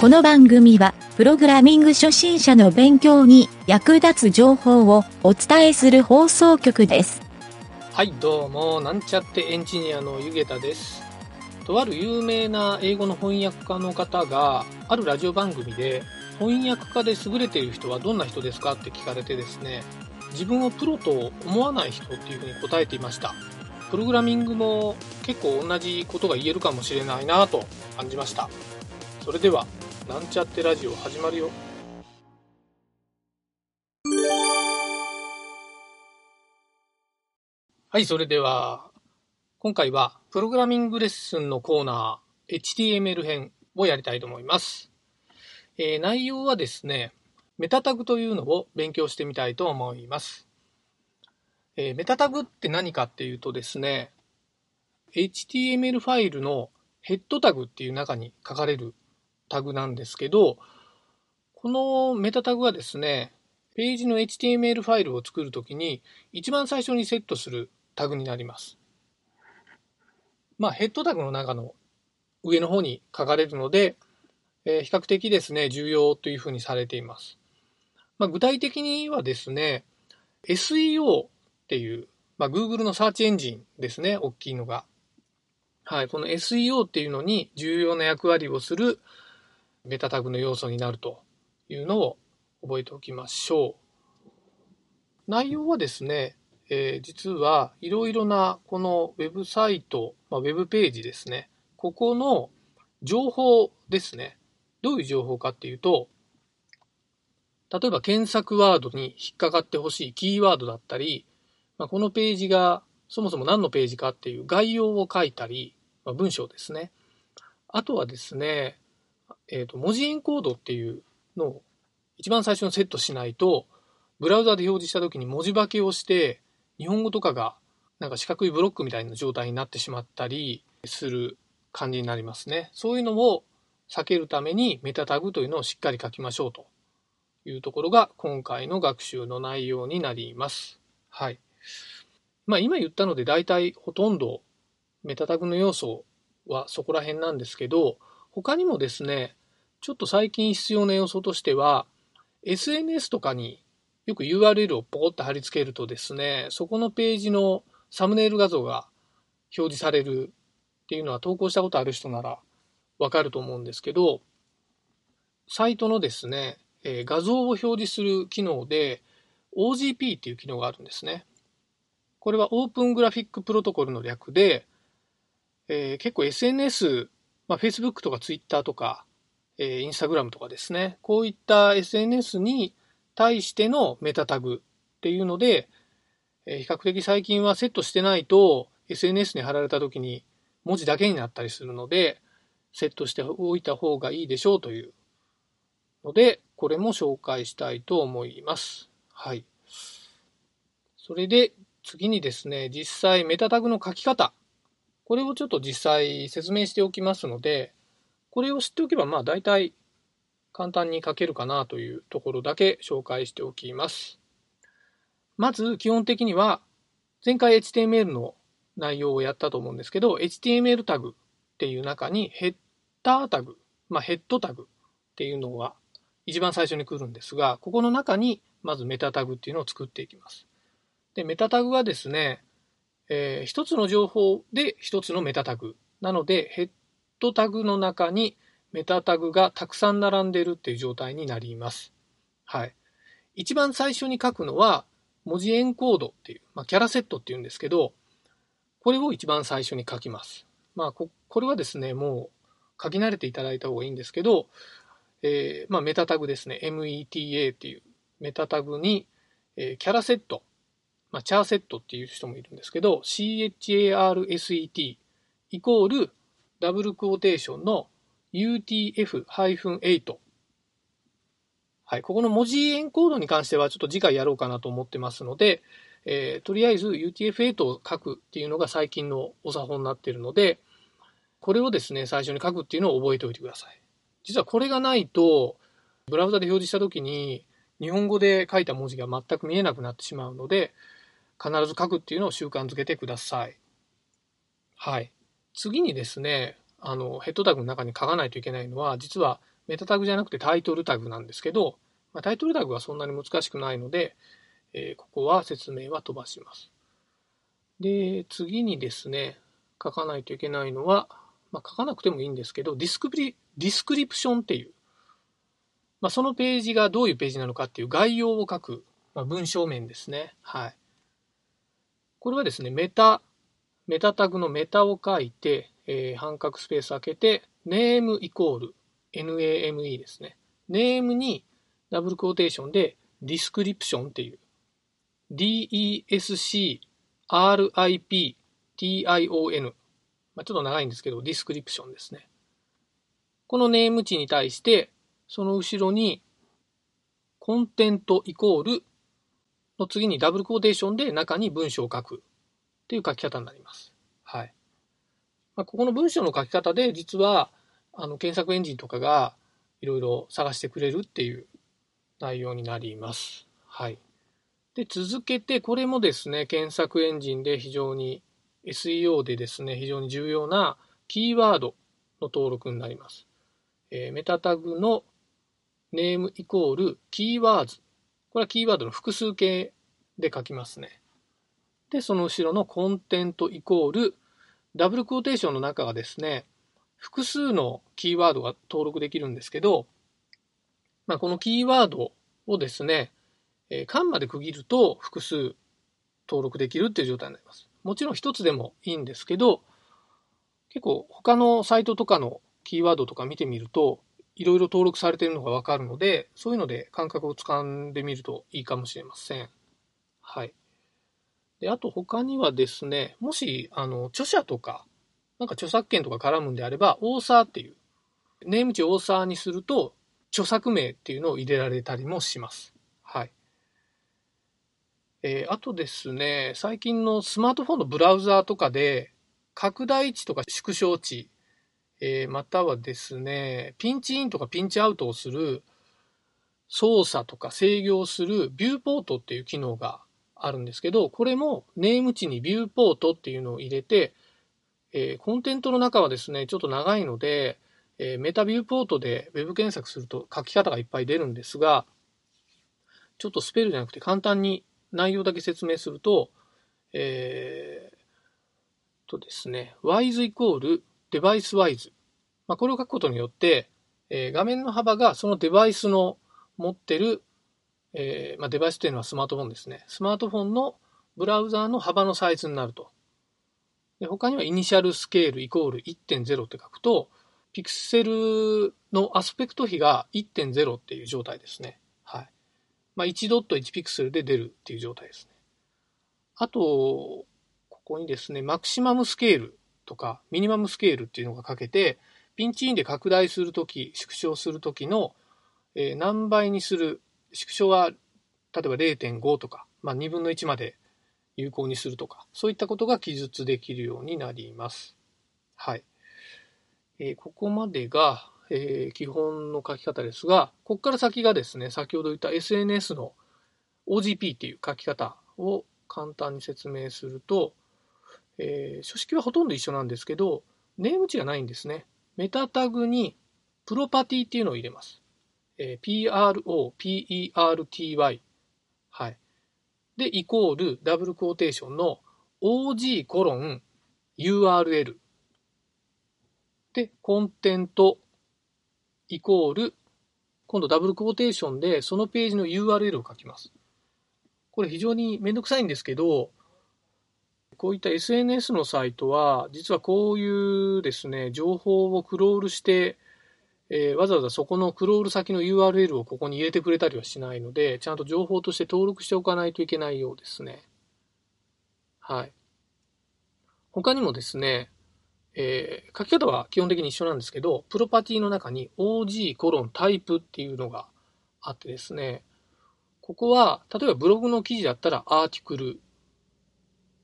この番組は、プログラミング初心者の勉強に役立つ情報をお伝えする放送局です。はい、どうも、なんちゃってエンジニアのゆげたです。とある有名な英語の翻訳家の方が、あるラジオ番組で、翻訳家で優れている人はどんな人ですかって聞かれてですね、自分をプロと思わない人っていうふうに答えていました。プログラミングも結構同じことが言えるかもしれないなと感じました。それでは、なんちゃってラジオ始まるよ。はい、それでは、今回はプログラミングレッスンのコーナー HTML 編をやりたいと思います。えー内容はですね、メタタグというのを勉強してみたいと思います。えーメタタグって何かっていうとですね、HTML ファイルのヘッドタグっていう中に書かれるタグなんですけど、このメタタグはですね、ページの HTML ファイルを作るときに一番最初にセットするタグになります。まあ、ヘッドタグの中の上の方に書かれるので、えー比較的ですね、重要というふうにされています。まあ、具体的にはですね、SEO っていう、まあ、Google のサーチエンジンですね、大きいのが。はい、この SEO っていうのに重要な役割をするメタタグの要素になるというのを覚えておきましょう。内容はですね、えー実はいろいろなこのウェブサイト、まあ、ウェブページですね、ここの情報ですね。どういう情報かっていうと、例えば検索ワードに引っかかってほしいキーワードだったり、まあ、このページがそもそも何のページかっていう概要を書いたり、まあ、文章ですね。あとはですね、えーと、文字エンコードっていうのを一番最初にセットしないと、ブラウザで表示した時に文字化けをして、日本語とかがなんか四角いブロックみたいな状態になってしまったりする感じになりますね。そういうのを避けるためにメタタグというのをしっかり書きましょうというところが今回の学習の内容になります。はい。まあ今言ったので大体ほとんどメタタグの要素はそこら辺なんですけど、他にもですね、ちょっと最近必要な要素としては、SNS とかによく URL をポコッと貼り付けるとですね、そこのページのサムネイル画像が表示されるっていうのは投稿したことある人ならわかると思うんですけど、サイトのですね、え画像を表示する機能で OGP っていう機能があるんですね。これはオープングラフィックプロトコルの略で、えー結構 SNS、まあ、Facebook とか Twitter とか、えー Instagram とかですね、こういった SNS に対してのメタタグっていうので、えー比較的最近はセットしてないと SNS に貼られた時に文字だけになったりするので、セットしておいた方がいいでしょうというので、これも紹介したいと思います。はい。それで次にですね、実際メタタグの書き方。これをちょっと実際説明しておきますので、これを知っておけばまあ大体簡単に書けるかなというところだけ紹介しておきます。まず基本的には前回 HTML の内容をやったと思うんですけど、HTML タグっていう中にヘッダータグ、まあヘッドタグっていうのが一番最初に来るんですが、ここの中にまずメタタグっていうのを作っていきます。で、メタタグはですね、えー一つの情報で一つのメタタグ。なので、ヘッドタグの中にメタタグがたくさん並んでいるっていう状態になります。はい。一番最初に書くのは、文字エンコードっていう、まあ、キャラセットっていうんですけど、これを一番最初に書きます。まあ、ここれはですね、もう書き慣れていただいた方がいいんですけど、えーまあ、メタタグですね、META っていうメタタグに、えーキャラセット、まあ、チャーセットっていう人もいるんですけど、CHARSET イコールダブルクォーテーションの UTF-8 はい、ここの文字エンコードに関してはちょっと次回やろうかなと思ってますので、えーとりあえず UTF-8 を書くっていうのが最近のお作法になっているので、これをですね、最初に書くっていうのを覚えておいてください。実はこれがないと、ブラウザで表示したときに、日本語で書いた文字が全く見えなくなってしまうので、必ず書くっていうのを習慣づけてください。はい。次にですね、あの、ヘッドタグの中に書かないといけないのは、実はメタタグじゃなくてタイトルタグなんですけど、まあ、タイトルタグはそんなに難しくないので、えー、ここは説明は飛ばします。で、次にですね、書かないといけないのは、まあ、書かなくてもいいんですけど、ディスクリ description っていう、まあ、そのページがどういうページなのかっていう概要を書く、まあ、文章面ですね。はい。これはですね、メタ、メタタグのメタを書いて、えー、半角スペース開けて、ネームイコール、name ですね。ネームにダブルクォーテーションで description っていう DESCRIPTION まあ、ちょっと長いんですけど、 description ですね。この name 値に対して、その後ろに、コンテントイコールの次にダブルクォーテーションで中に文章を書くっていう書き方になります。はい。まあ、ここの文章の書き方で実はあの検索エンジンとかがいろいろ探してくれるっていう内容になります。はい。で、続けてこれもですね、検索エンジンで非常に SEO でですね、非常に重要なキーワードの登録になります。えー、メタタグのネームイコールキーワーズ。これはキーワードの複数形で書きますね。で、その後ろのコンテントイコールダブルクォーテーションの中がですね、複数のキーワードが登録できるんですけど、まあ、このキーワードをですね、えー、間まで区切ると複数登録できるっていう状態になります。もちろん一つでもいいんですけど、結構他のサイトとかのキーワードとか見てみると、いろいろ登録されているのがわかるので、そういうので感覚をつかんでみるといいかもしれません。はい。で、あと他にはですね、もし、あの、著者とか、なんか著作権とか絡むんであれば、オーサーっていう、ネーム値オーサーにすると、著作名っていうのを入れられたりもします。はい。えー、あとですね、最近のスマートフォンのブラウザーとかで、拡大値とか縮小値、えー、またはですね、ピンチインとかピンチアウトをする操作とか制御をするビューポートっていう機能があるんですけど、これもネーム値にビューポートっていうのを入れて、えー、コンテントの中はですね、ちょっと長いので、えー、メタビューポートで Web 検索すると書き方がいっぱい出るんですが、ちょっとスペルじゃなくて簡単に内容だけ説明すると、えー、とですね、wise イコールデバイス wise。まあ、これを書くことによって、えー、画面の幅がそのデバイスの持ってる、えー、まあ、デバイスというのはスマートフォンですね。スマートフォンのブラウザーの幅のサイズになると。で他にはイニシャルスケールイコール1.0って書くと、ピクセルのアスペクト比が1.0っていう状態ですね。はい。まあ、1ドット1ピクセルで出るっていう状態ですね。あと、ここにですね、マクシマムスケールとかミニマムスケールっていうのが書けて、ピンチインで拡大するとき、縮小するときの、えー、何倍にする、縮小は例えば0.5とか、まあ、2分の1まで有効にするとか、そういったことが記述できるようになります。はい。えー、ここまでが、えー、基本の書き方ですが、ここから先がですね、先ほど言った SNS の OGP っていう書き方を簡単に説明すると、えー、書式はほとんど一緒なんですけど、ネーム値がないんですね。メタタグにプロパティっていうのを入れます。えー、PROPERTY。はい。で、イコールダブルクォーテーションの OG コロン URL。で、コンテントイコール、今度ダブルクォーテーションでそのページの URL を書きます。これ非常にめんどくさいんですけど、こういった SNS のサイトは、実はこういうですね、情報をクロールして、えー、わざわざそこのクロール先の URL をここに入れてくれたりはしないので、ちゃんと情報として登録しておかないといけないようですね。はい。他にもですね、えー、書き方は基本的に一緒なんですけど、プロパティの中に OG コロンタイプっていうのがあってですね、ここは、例えばブログの記事だったらアーティクル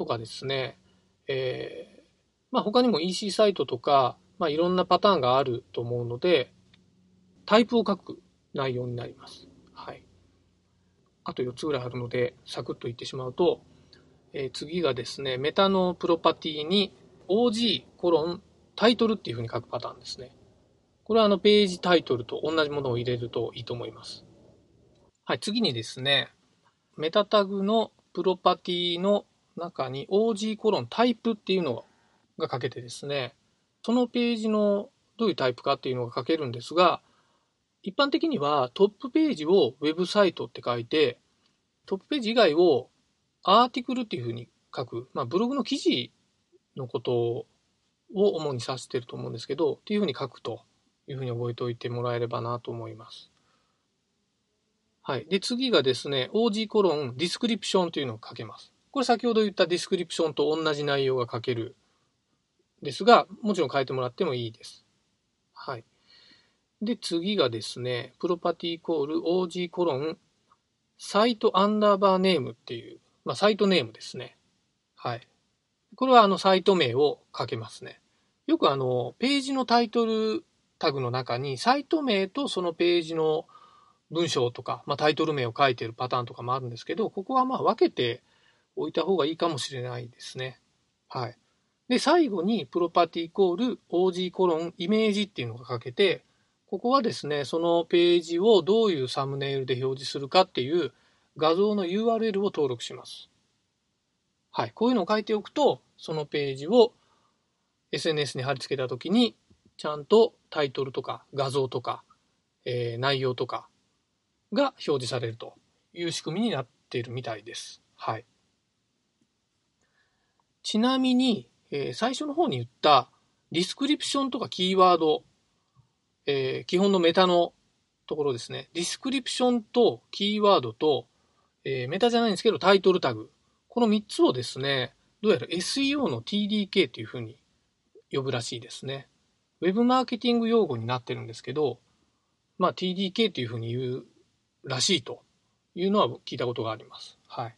とかですね、えー、まあ他にも EC サイトとか、まあいろんなパターンがあると思うので、タイプを書く内容になります。はい。あと4つぐらいあるので、サクッと言ってしまうと、えー、次がですね、メタのプロパティに OG コロンタイトルっていうふうに書くパターンですね。これはあのページタイトルと同じものを入れるといいと思います。はい、次にですね、メタタグのプロパティの中に OG コロンタイプっていうのが書けてですね、そのページのどういうタイプかっていうのが書けるんですが、一般的にはトップページをウェブサイトって書いて、トップページ以外を article っていうふうに書く、まあ、ブログの記事のことを主に指してると思うんですけど、っていうふうに書くというふうに覚えておいてもらえればなと思います。はい。で、次がですね、OG コロン description というのを書けます。これ先ほど言った description と同じ内容が書けるですが、もちろん変えてもらってもいいです。はい。で、次がですね、 property イコール OG コロンサイトアンダーバーネームっていう、まあ、サイトネームですね。はい。これはあのサイト名を書けますね。よくあの、ページのタイトルタグの中に、サイト名とそのページの文章とか、まあ、タイトル名を書いてるパターンとかもあるんですけど、ここはまあ分けておいた方がいいかもしれないですね。はい。で、最後にプロパティイコール OG コロンイメージっていうのが書けて、ここはですね、そのページをどういうサムネイルで表示するかっていう画像の URL を登録します。はい。こういうのを書いておくと、そのページを SNS に貼り付けたときに、ちゃんとタイトルとか画像とか、えー、内容とかが表示されるという仕組みになっているみたいです。はい。ちなみに、えー、最初の方に言ったdescription とかキーワード、えー、基本のメタのところですね。 description とキーワードと、えー、メタじゃないんですけどタイトルタグ。この3つをですね、どうやら SEO の TDK というふうに呼ぶらしいですね。ウェブマーケティング用語になってるんですけど、まあ TDK というふうに言うらしいというのは聞いたことがあります。はい。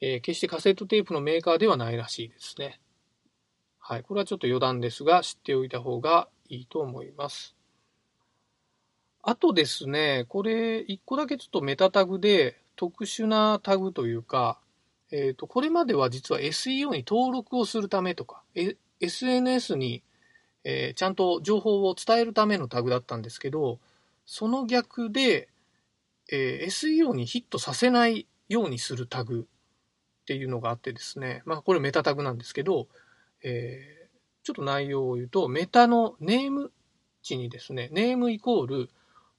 えー、決してカセットテープのメーカーではないらしいですね。はい。これはちょっと余談ですが、知っておいた方がいいと思います。あとですね、これ、一個だけちょっとメタタグで特殊なタグというか、えっ、ー、と、これまでは実は SEO に登録をするためとか、SNS に、えー、ちゃんと情報を伝えるためのタグだったんですけど、その逆で、えー、SEO にヒットさせないようにするタグっていうのがあってですね、まあこれメタタグなんですけど、えー、ちょっと内容を言うと、メタのネーム値にですね、ネームイコール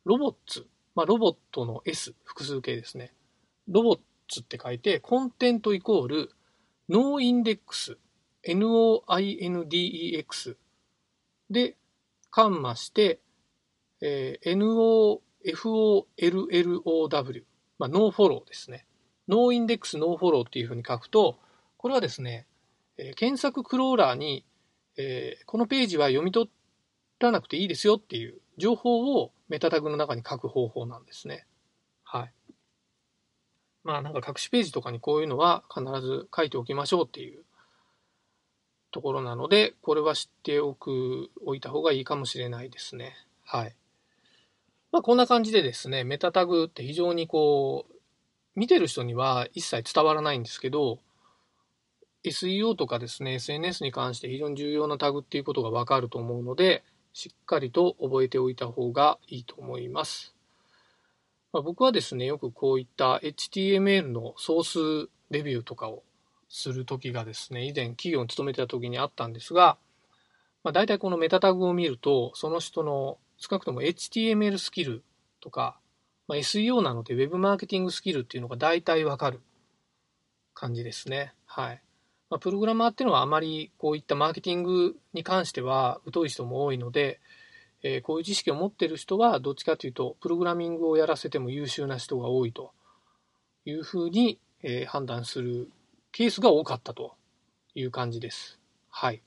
ロボッツ、まあロボットの S、複数形ですね。ロボッツって書いて、コンテントイコールノーインデックス、NOINDEX で、カンマして、えー、NOFOLLOW、まあ、 nofollow ですね。 noindex、nofollow っていうふうに書くと、これはですね、え、検索クローラーに、え、このページは読み取らなくていいですよっていう情報をメタタグの中に書く方法なんですね。はい。まあなんか隠しページとかにこういうのは必ず書いておきましょうっていうところなので、これは知っておく、おいた方がいいかもしれないですね。はい。まあこんな感じでですね、メタタグって非常にこう、見てる人には一切伝わらないんですけど、SEO とかですね、SNS に関して非常に重要なタグっていうことがわかると思うので、しっかりと覚えておいた方がいいと思います。まあ、僕はですね、よくこういった HTML のソースレビューとかをする時がですね、以前企業に勤めてた時にあったんですが、まあ、大体このメタタグを見ると、その人の少なくとも HTML スキルとか、まあ、SEO なので Web マーケティングスキルっていうのが大体わかる感じですね。はい。まあ、プログラマーっていうのはあまりこういったマーケティングに関しては疎い人も多いので、えー、こういう知識を持ってる人はどっちかというとプログラミングをやらせても優秀な人が多いというふうに、えー、判断するケースが多かったという感じです。はい。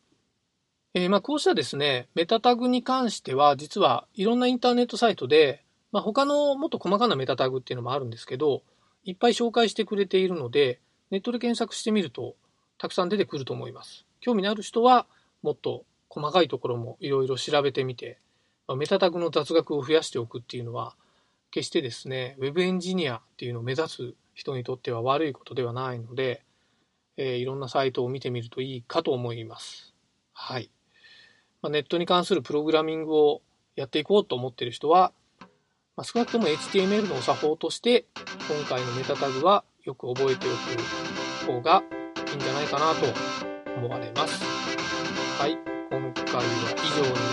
えー、まあこうしたですね、メタタグに関しては実はいろんなインターネットサイトで、まあ、他のもっと細かなメタタグっていうのもあるんですけど、いっぱい紹介してくれているので、ネットで検索してみるとたくさん出てくると思います。興味のある人はもっと細かいところもいろいろ調べてみて、まあ、メタタグの雑学を増やしておくっていうのは、決してですね、ウェブエンジニアっていうのを目指す人にとっては悪いことではないので、えー、いろんなサイトを見てみるといいかと思います。はい。まあ、ネットに関するプログラミングをやっていこうと思っている人は、まあ、少なくとも HTML のお作法として、今回のメタタグはよく覚えておく方がいいんじゃないかなと思われます。はい、今回は以上に